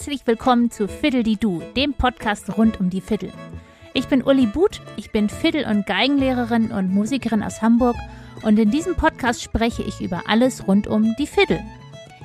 Herzlich willkommen zu Fiddle die Du, dem Podcast rund um die Fiddle. Ich bin Uli But, ich bin Fiddle- und Geigenlehrerin und Musikerin aus Hamburg und in diesem Podcast spreche ich über alles rund um die Fiddle.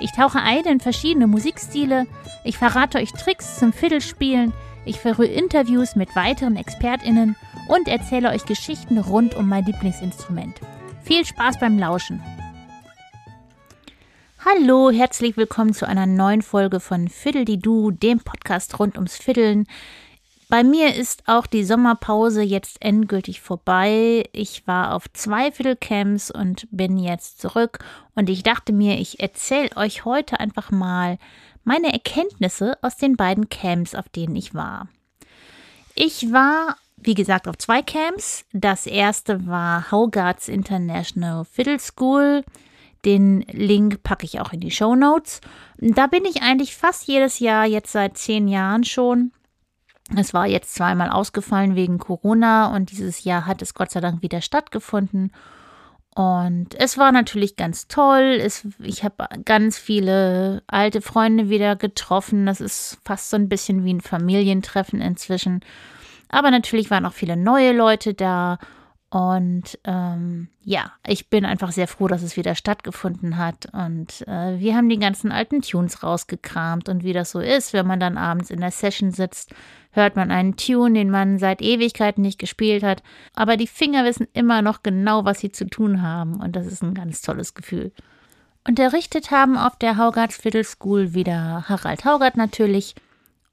Ich tauche ein in verschiedene Musikstile, ich verrate euch Tricks zum Fiddlespielen, ich führe Interviews mit weiteren ExpertInnen und erzähle euch Geschichten rund um mein Lieblingsinstrument. Viel Spaß beim Lauschen! Hallo, herzlich willkommen zu einer neuen Folge von Fiddle die Du, dem Podcast rund ums Fiddeln. Bei mir ist auch die Sommerpause jetzt endgültig vorbei. Ich war auf zwei Fiddlecamps und bin jetzt zurück. Und ich dachte mir, ich erzähle euch heute einfach mal meine Erkenntnisse aus den beiden Camps, auf denen ich war. Ich war, wie gesagt, auf zwei Camps. Das erste war Haugarts International Fiddle School. Den Link packe ich auch in die Show Notes. Da bin ich eigentlich fast jedes Jahr, jetzt seit zehn Jahren schon. Es war jetzt zweimal ausgefallen wegen Corona und dieses Jahr hat es Gott sei Dank wieder stattgefunden. Und es war natürlich ganz toll. Es, ich habe ganz viele alte Freunde wieder getroffen. Das ist fast so ein bisschen wie ein Familientreffen inzwischen. Aber natürlich waren auch viele neue Leute da. Und ähm, ja, ich bin einfach sehr froh, dass es wieder stattgefunden hat. Und äh, wir haben die ganzen alten Tunes rausgekramt. Und wie das so ist, wenn man dann abends in der Session sitzt, hört man einen Tune, den man seit Ewigkeiten nicht gespielt hat. Aber die Finger wissen immer noch genau, was sie zu tun haben. Und das ist ein ganz tolles Gefühl. Unterrichtet haben auf der Haugarts Fiddle School wieder Harald Haugart natürlich.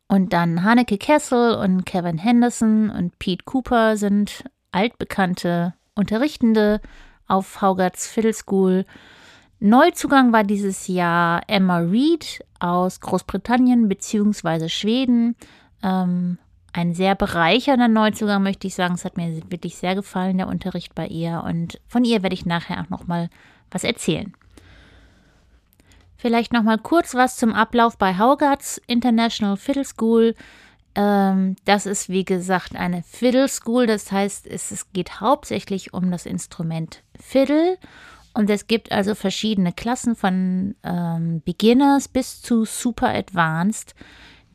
Und dann Haneke Kessel und Kevin Henderson und Pete Cooper sind altbekannte Unterrichtende auf Haugarts Fiddle School. Neuzugang war dieses Jahr Emma Reed aus Großbritannien bzw. Schweden. Ähm, ein sehr bereichernder Neuzugang, möchte ich sagen. Es hat mir wirklich sehr gefallen, der Unterricht bei ihr. Und von ihr werde ich nachher auch noch mal was erzählen. Vielleicht noch mal kurz was zum Ablauf bei Haugarts International Fiddle School. Ähm, das ist, wie gesagt, eine Fiddle School. Das heißt, es, es geht hauptsächlich um das Instrument Fiddle. Und es gibt also verschiedene Klassen von ähm, Beginners bis zu Super Advanced,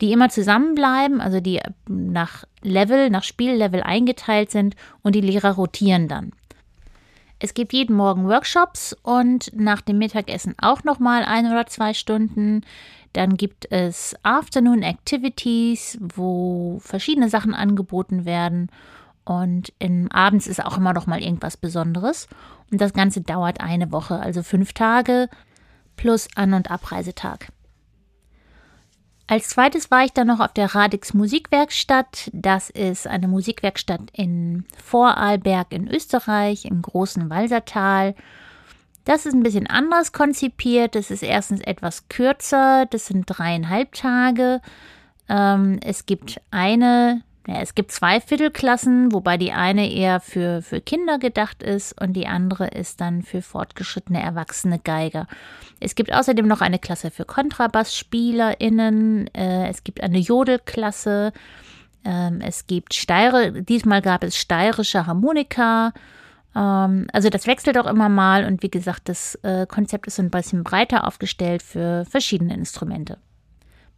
die immer zusammenbleiben, also die nach Level, nach Spiellevel eingeteilt sind und die Lehrer rotieren dann. Es gibt jeden Morgen Workshops und nach dem Mittagessen auch nochmal ein oder zwei Stunden. Dann gibt es Afternoon Activities, wo verschiedene Sachen angeboten werden. Und in, abends ist auch immer noch mal irgendwas Besonderes. Und das Ganze dauert eine Woche, also fünf Tage plus An- und Abreisetag. Als zweites war ich dann noch auf der Radix Musikwerkstatt. Das ist eine Musikwerkstatt in Vorarlberg in Österreich, im großen Walsertal. Das ist ein bisschen anders konzipiert. Das ist erstens etwas kürzer. Das sind dreieinhalb Tage. Ähm, es gibt eine, ja, es gibt zwei Viertelklassen, wobei die eine eher für, für Kinder gedacht ist und die andere ist dann für fortgeschrittene erwachsene Geiger. Es gibt außerdem noch eine Klasse für KontrabassspielerInnen. Äh, es gibt eine Jodelklasse. Ähm, es gibt Steire, diesmal gab es steirische Harmonika. Ähm, also das wechselt auch immer mal und wie gesagt, das äh, Konzept ist ein bisschen breiter aufgestellt für verschiedene Instrumente.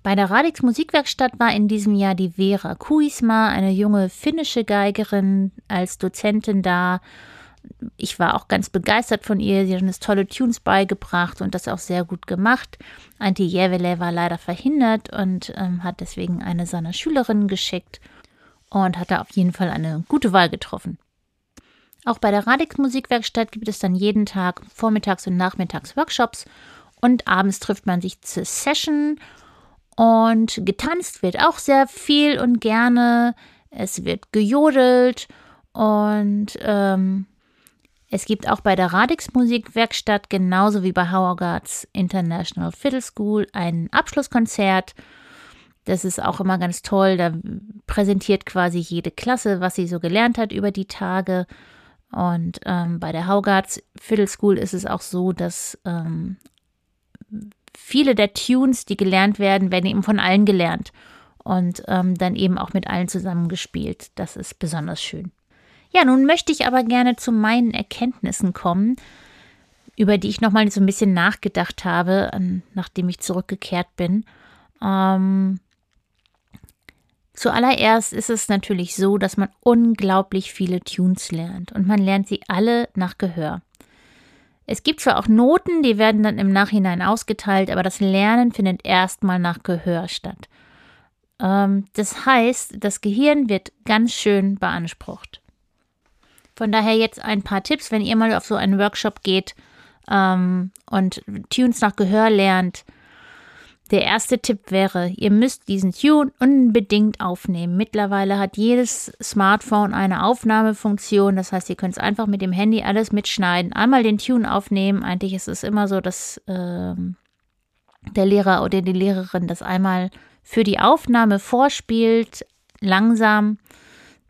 Bei der Radix Musikwerkstatt war in diesem Jahr die Vera Kuisma, eine junge finnische Geigerin, als Dozentin da. Ich war auch ganz begeistert von ihr. Sie hat uns tolle Tunes beigebracht und das auch sehr gut gemacht. Antti Jävele war leider verhindert und ähm, hat deswegen eine seiner Schülerinnen geschickt und hat da auf jeden Fall eine gute Wahl getroffen. Auch bei der Radix Musikwerkstatt gibt es dann jeden Tag vormittags und nachmittags Workshops und abends trifft man sich zur Session und getanzt wird auch sehr viel und gerne. Es wird gejodelt und ähm, es gibt auch bei der Radix Musikwerkstatt genauso wie bei Hauergarts International Fiddle School ein Abschlusskonzert. Das ist auch immer ganz toll. Da präsentiert quasi jede Klasse, was sie so gelernt hat über die Tage. Und ähm, bei der Haugarts Fiddle School ist es auch so, dass ähm, viele der Tunes, die gelernt werden, werden eben von allen gelernt und ähm, dann eben auch mit allen zusammengespielt. Das ist besonders schön. Ja, nun möchte ich aber gerne zu meinen Erkenntnissen kommen, über die ich nochmal so ein bisschen nachgedacht habe, nachdem ich zurückgekehrt bin. Ähm, Zuallererst ist es natürlich so, dass man unglaublich viele Tunes lernt und man lernt sie alle nach Gehör. Es gibt zwar auch Noten, die werden dann im Nachhinein ausgeteilt, aber das Lernen findet erstmal nach Gehör statt. Ähm, das heißt, das Gehirn wird ganz schön beansprucht. Von daher jetzt ein paar Tipps, wenn ihr mal auf so einen Workshop geht ähm, und Tunes nach Gehör lernt. Der erste Tipp wäre, ihr müsst diesen Tune unbedingt aufnehmen. Mittlerweile hat jedes Smartphone eine Aufnahmefunktion. Das heißt, ihr könnt es einfach mit dem Handy alles mitschneiden. Einmal den Tune aufnehmen. Eigentlich ist es immer so, dass äh, der Lehrer oder die Lehrerin das einmal für die Aufnahme vorspielt, langsam,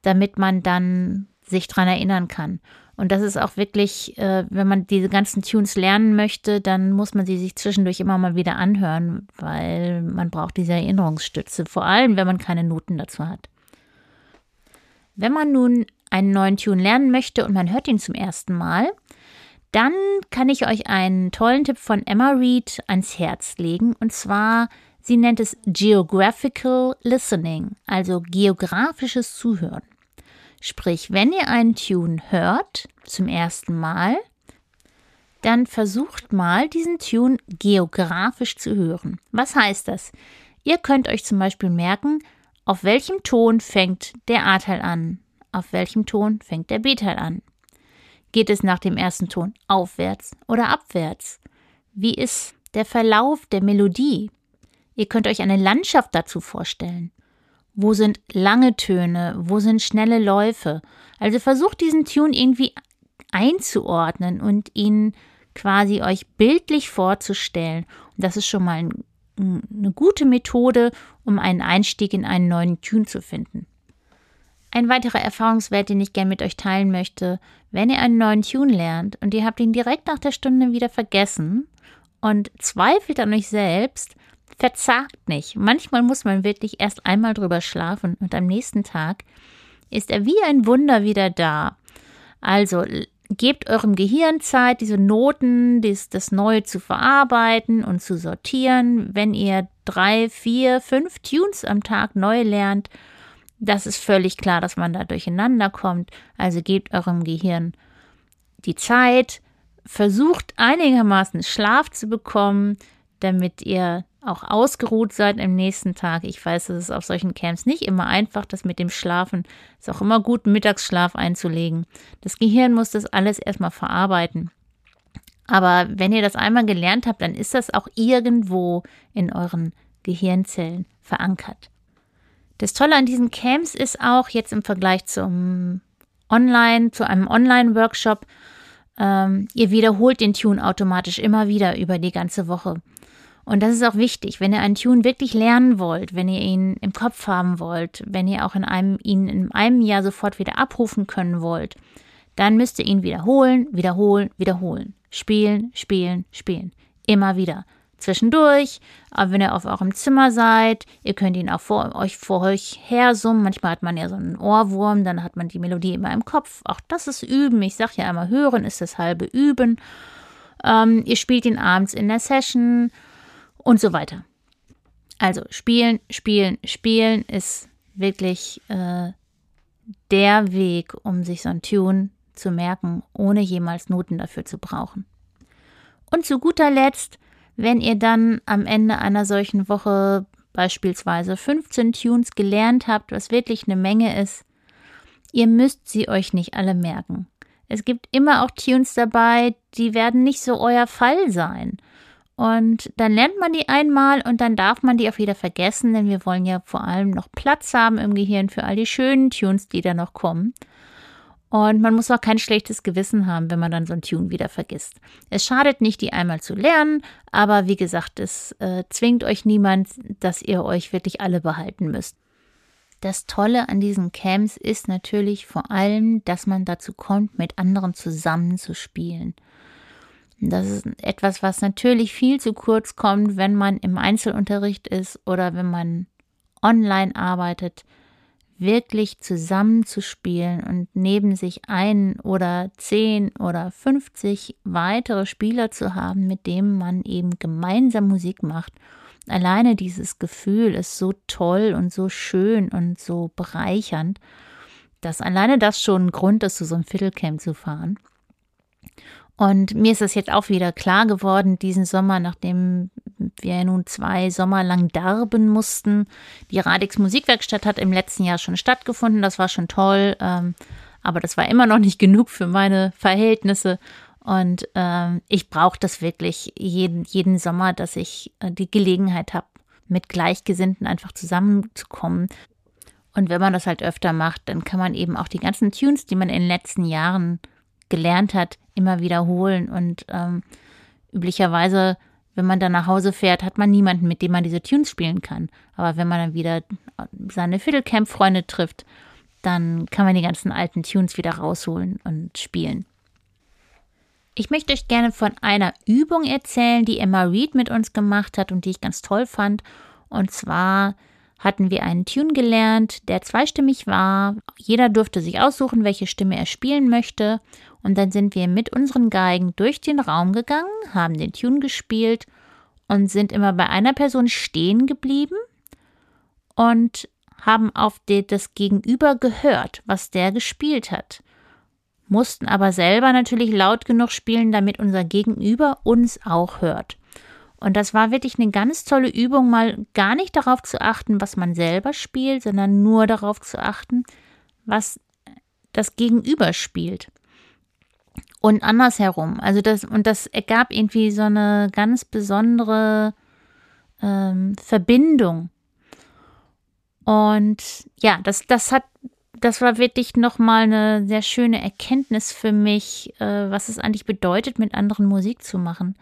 damit man dann sich daran erinnern kann. Und das ist auch wirklich, äh, wenn man diese ganzen Tunes lernen möchte, dann muss man sie sich zwischendurch immer mal wieder anhören, weil man braucht diese Erinnerungsstütze, vor allem wenn man keine Noten dazu hat. Wenn man nun einen neuen Tune lernen möchte und man hört ihn zum ersten Mal, dann kann ich euch einen tollen Tipp von Emma Reed ans Herz legen. Und zwar, sie nennt es Geographical Listening, also geografisches Zuhören. Sprich, wenn ihr einen Tune hört zum ersten Mal, dann versucht mal, diesen Tune geografisch zu hören. Was heißt das? Ihr könnt euch zum Beispiel merken, auf welchem Ton fängt der A-Teil an, auf welchem Ton fängt der B-Teil an. Geht es nach dem ersten Ton aufwärts oder abwärts? Wie ist der Verlauf der Melodie? Ihr könnt euch eine Landschaft dazu vorstellen. Wo sind lange Töne? Wo sind schnelle Läufe? Also versucht diesen Tune irgendwie einzuordnen und ihn quasi euch bildlich vorzustellen. Und das ist schon mal ein, eine gute Methode, um einen Einstieg in einen neuen Tune zu finden. Ein weiterer Erfahrungswert, den ich gerne mit euch teilen möchte, wenn ihr einen neuen Tune lernt und ihr habt ihn direkt nach der Stunde wieder vergessen und zweifelt an euch selbst, verzagt nicht. Manchmal muss man wirklich erst einmal drüber schlafen und am nächsten Tag ist er wie ein Wunder wieder da. Also gebt eurem Gehirn Zeit, diese Noten, dies, das Neue zu verarbeiten und zu sortieren. Wenn ihr drei, vier, fünf Tunes am Tag neu lernt, das ist völlig klar, dass man da durcheinander kommt. Also gebt eurem Gehirn die Zeit, versucht einigermaßen Schlaf zu bekommen, damit ihr auch ausgeruht seid am nächsten Tag. Ich weiß, es ist auf solchen Camps nicht immer einfach, das mit dem Schlafen ist auch immer gut, Mittagsschlaf einzulegen. Das Gehirn muss das alles erstmal verarbeiten. Aber wenn ihr das einmal gelernt habt, dann ist das auch irgendwo in euren Gehirnzellen verankert. Das Tolle an diesen Camps ist auch jetzt im Vergleich zum Online, zu einem Online-Workshop, ähm, ihr wiederholt den Tune automatisch immer wieder über die ganze Woche. Und das ist auch wichtig, wenn ihr einen Tune wirklich lernen wollt, wenn ihr ihn im Kopf haben wollt, wenn ihr auch in einem, ihn in einem Jahr sofort wieder abrufen können wollt, dann müsst ihr ihn wiederholen, wiederholen, wiederholen. Spielen, spielen, spielen. Immer wieder. Zwischendurch, aber wenn ihr auf eurem Zimmer seid, ihr könnt ihn auch vor euch vor euch her summen. Manchmal hat man ja so einen Ohrwurm, dann hat man die Melodie immer im Kopf. Auch das ist Üben. Ich sage ja immer, hören ist das halbe Üben. Ähm, ihr spielt ihn abends in der Session und so weiter. Also spielen, spielen, spielen ist wirklich äh, der Weg, um sich so ein Tune zu merken, ohne jemals Noten dafür zu brauchen. Und zu guter Letzt, wenn ihr dann am Ende einer solchen Woche beispielsweise 15 Tunes gelernt habt, was wirklich eine Menge ist, ihr müsst sie euch nicht alle merken. Es gibt immer auch Tunes dabei, die werden nicht so euer Fall sein. Und dann lernt man die einmal und dann darf man die auch wieder vergessen, denn wir wollen ja vor allem noch Platz haben im Gehirn für all die schönen Tunes, die da noch kommen. Und man muss auch kein schlechtes Gewissen haben, wenn man dann so ein Tune wieder vergisst. Es schadet nicht, die einmal zu lernen, aber wie gesagt, es äh, zwingt euch niemand, dass ihr euch wirklich alle behalten müsst. Das Tolle an diesen Camps ist natürlich vor allem, dass man dazu kommt, mit anderen zusammen zu spielen. Das ist etwas, was natürlich viel zu kurz kommt, wenn man im Einzelunterricht ist oder wenn man online arbeitet, wirklich zusammenzuspielen und neben sich ein oder zehn oder 50 weitere Spieler zu haben, mit denen man eben gemeinsam Musik macht. alleine dieses Gefühl ist so toll und so schön und so bereichernd, dass alleine das schon ein Grund ist, zu so einem Fiddlecamp zu fahren. Und mir ist das jetzt auch wieder klar geworden, diesen Sommer, nachdem wir nun zwei Sommer lang darben mussten. Die Radix Musikwerkstatt hat im letzten Jahr schon stattgefunden, das war schon toll, ähm, aber das war immer noch nicht genug für meine Verhältnisse. Und ähm, ich brauche das wirklich jeden, jeden Sommer, dass ich äh, die Gelegenheit habe, mit Gleichgesinnten einfach zusammenzukommen. Und wenn man das halt öfter macht, dann kann man eben auch die ganzen Tunes, die man in den letzten Jahren gelernt hat, immer wiederholen. Und ähm, üblicherweise, wenn man dann nach Hause fährt, hat man niemanden, mit dem man diese Tunes spielen kann. Aber wenn man dann wieder seine Fiddlecamp-Freunde trifft, dann kann man die ganzen alten Tunes wieder rausholen und spielen. Ich möchte euch gerne von einer Übung erzählen, die Emma Reed mit uns gemacht hat und die ich ganz toll fand. Und zwar hatten wir einen Tune gelernt, der zweistimmig war. Jeder durfte sich aussuchen, welche Stimme er spielen möchte. Und dann sind wir mit unseren Geigen durch den Raum gegangen, haben den Tune gespielt und sind immer bei einer Person stehen geblieben und haben auf das Gegenüber gehört, was der gespielt hat. Mussten aber selber natürlich laut genug spielen, damit unser Gegenüber uns auch hört. Und das war wirklich eine ganz tolle Übung, mal gar nicht darauf zu achten, was man selber spielt, sondern nur darauf zu achten, was das Gegenüber spielt. Und andersherum. Also das, und das ergab irgendwie so eine ganz besondere ähm, Verbindung. Und ja, das, das hat, das war wirklich nochmal eine sehr schöne Erkenntnis für mich, äh, was es eigentlich bedeutet, mit anderen Musik zu machen.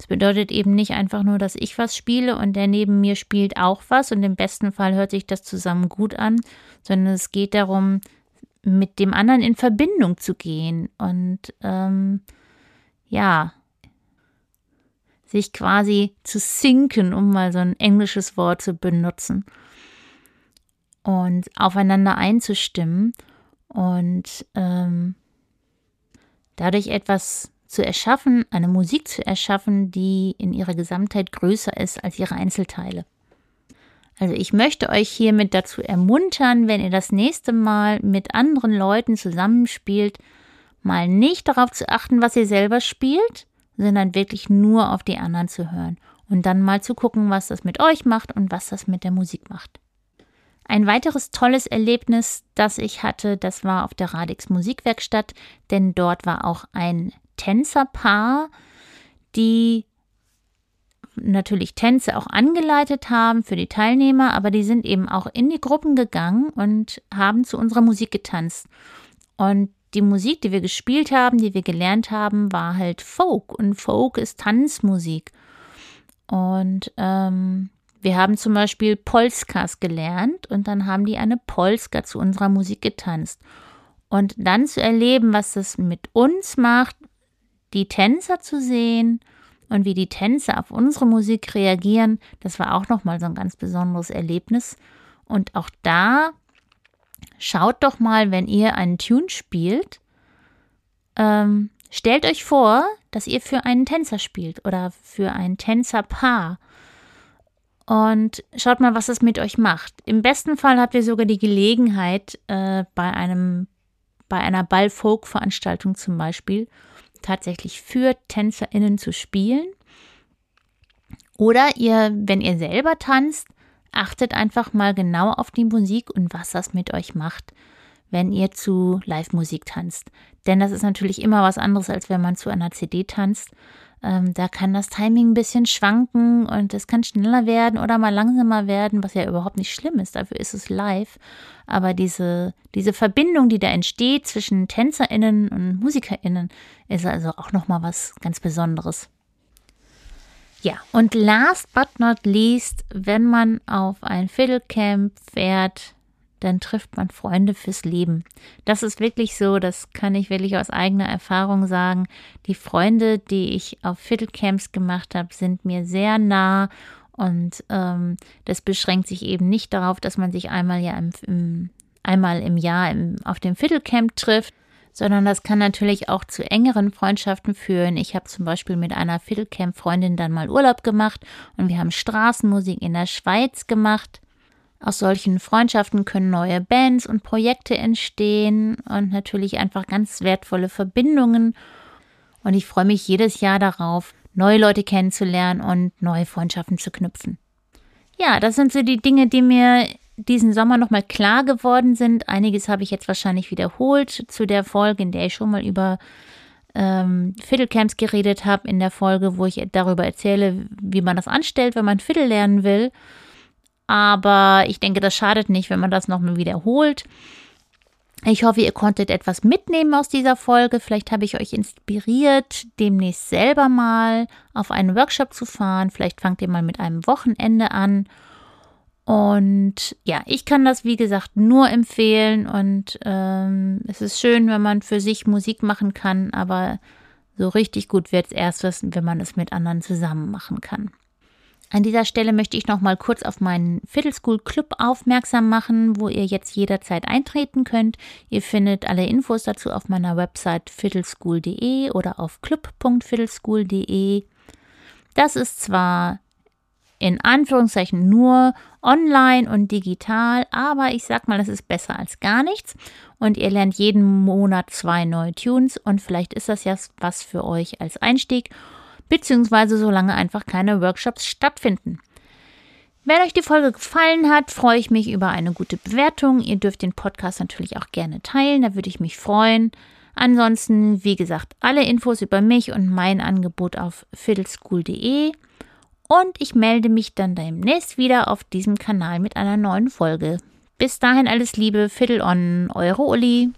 Das bedeutet eben nicht einfach nur, dass ich was spiele und der neben mir spielt auch was und im besten Fall hört sich das zusammen gut an, sondern es geht darum, mit dem anderen in Verbindung zu gehen und ähm, ja, sich quasi zu sinken, um mal so ein englisches Wort zu benutzen und aufeinander einzustimmen und ähm, dadurch etwas zu erschaffen, eine Musik zu erschaffen, die in ihrer Gesamtheit größer ist als ihre Einzelteile. Also ich möchte euch hiermit dazu ermuntern, wenn ihr das nächste Mal mit anderen Leuten zusammenspielt, mal nicht darauf zu achten, was ihr selber spielt, sondern wirklich nur auf die anderen zu hören und dann mal zu gucken, was das mit euch macht und was das mit der Musik macht. Ein weiteres tolles Erlebnis, das ich hatte, das war auf der Radix Musikwerkstatt, denn dort war auch ein Tänzerpaar, die natürlich Tänze auch angeleitet haben für die Teilnehmer, aber die sind eben auch in die Gruppen gegangen und haben zu unserer Musik getanzt. Und die Musik, die wir gespielt haben, die wir gelernt haben, war halt Folk. Und Folk ist Tanzmusik. Und ähm, wir haben zum Beispiel Polskas gelernt und dann haben die eine Polska zu unserer Musik getanzt. Und dann zu erleben, was das mit uns macht, die Tänzer zu sehen und wie die Tänzer auf unsere Musik reagieren, das war auch nochmal so ein ganz besonderes Erlebnis. Und auch da schaut doch mal, wenn ihr einen Tune spielt, ähm, stellt euch vor, dass ihr für einen Tänzer spielt oder für ein Tänzerpaar. Und schaut mal, was es mit euch macht. Im besten Fall habt ihr sogar die Gelegenheit, äh, bei einem, bei einer Ball-Folk-Veranstaltung zum Beispiel, tatsächlich für TänzerInnen zu spielen. Oder ihr, wenn ihr selber tanzt, achtet einfach mal genau auf die Musik und was das mit euch macht, wenn ihr zu Live-Musik tanzt. Denn das ist natürlich immer was anderes, als wenn man zu einer CD tanzt. Ähm, da kann das Timing ein bisschen schwanken und es kann schneller werden oder mal langsamer werden, was ja überhaupt nicht schlimm ist. Dafür ist es live. Aber diese, diese Verbindung, die da entsteht zwischen TänzerInnen und MusikerInnen, ist also auch nochmal was ganz Besonderes. Ja, und last but not least, wenn man auf ein Fiddlecamp fährt, dann trifft man Freunde fürs Leben. Das ist wirklich so, das kann ich wirklich aus eigener Erfahrung sagen. Die Freunde, die ich auf Fiddlecamps gemacht habe, sind mir sehr nah und ähm, das beschränkt sich eben nicht darauf, dass man sich einmal ja im, im einmal im Jahr im, auf dem Fiddlecamp trifft, sondern das kann natürlich auch zu engeren Freundschaften führen. Ich habe zum Beispiel mit einer Fiddlecamp-Freundin dann mal Urlaub gemacht und wir haben Straßenmusik in der Schweiz gemacht. Aus solchen Freundschaften können neue Bands und Projekte entstehen und natürlich einfach ganz wertvolle Verbindungen. Und ich freue mich jedes Jahr darauf, neue Leute kennenzulernen und neue Freundschaften zu knüpfen. Ja, das sind so die Dinge, die mir diesen Sommer nochmal klar geworden sind. Einiges habe ich jetzt wahrscheinlich wiederholt zu der Folge, in der ich schon mal über ähm, Fiddlecamps geredet habe, in der Folge, wo ich darüber erzähle, wie man das anstellt, wenn man Fiddle lernen will. Aber ich denke, das schadet nicht, wenn man das nochmal wiederholt. Ich hoffe, ihr konntet etwas mitnehmen aus dieser Folge. Vielleicht habe ich euch inspiriert, demnächst selber mal auf einen Workshop zu fahren. Vielleicht fangt ihr mal mit einem Wochenende an und ja, ich kann das, wie gesagt, nur empfehlen. Und ähm, es ist schön, wenn man für sich Musik machen kann, aber so richtig gut wird es erst, wenn man es mit anderen zusammen machen kann. An dieser Stelle möchte ich noch mal kurz auf meinen Fiddle School Club aufmerksam machen, wo ihr jetzt jederzeit eintreten könnt. Ihr findet alle Infos dazu auf meiner Website fiddleschool.de oder auf club.fiddleschool.de. Das ist zwar in Anführungszeichen nur online und digital, aber ich sag mal, das ist besser als gar nichts. Und ihr lernt jeden Monat zwei neue Tunes und vielleicht ist das ja was für euch als Einstieg, beziehungsweise solange einfach keine Workshops stattfinden. Wenn euch die Folge gefallen hat, freue ich mich über eine gute Bewertung. Ihr dürft den Podcast natürlich auch gerne teilen, da würde ich mich freuen. Ansonsten, wie gesagt, alle Infos über mich und mein Angebot auf fiddleschool.de und ich melde mich dann demnächst wieder auf diesem Kanal mit einer neuen Folge. Bis dahin alles Liebe, Fiddle on, eure Uli.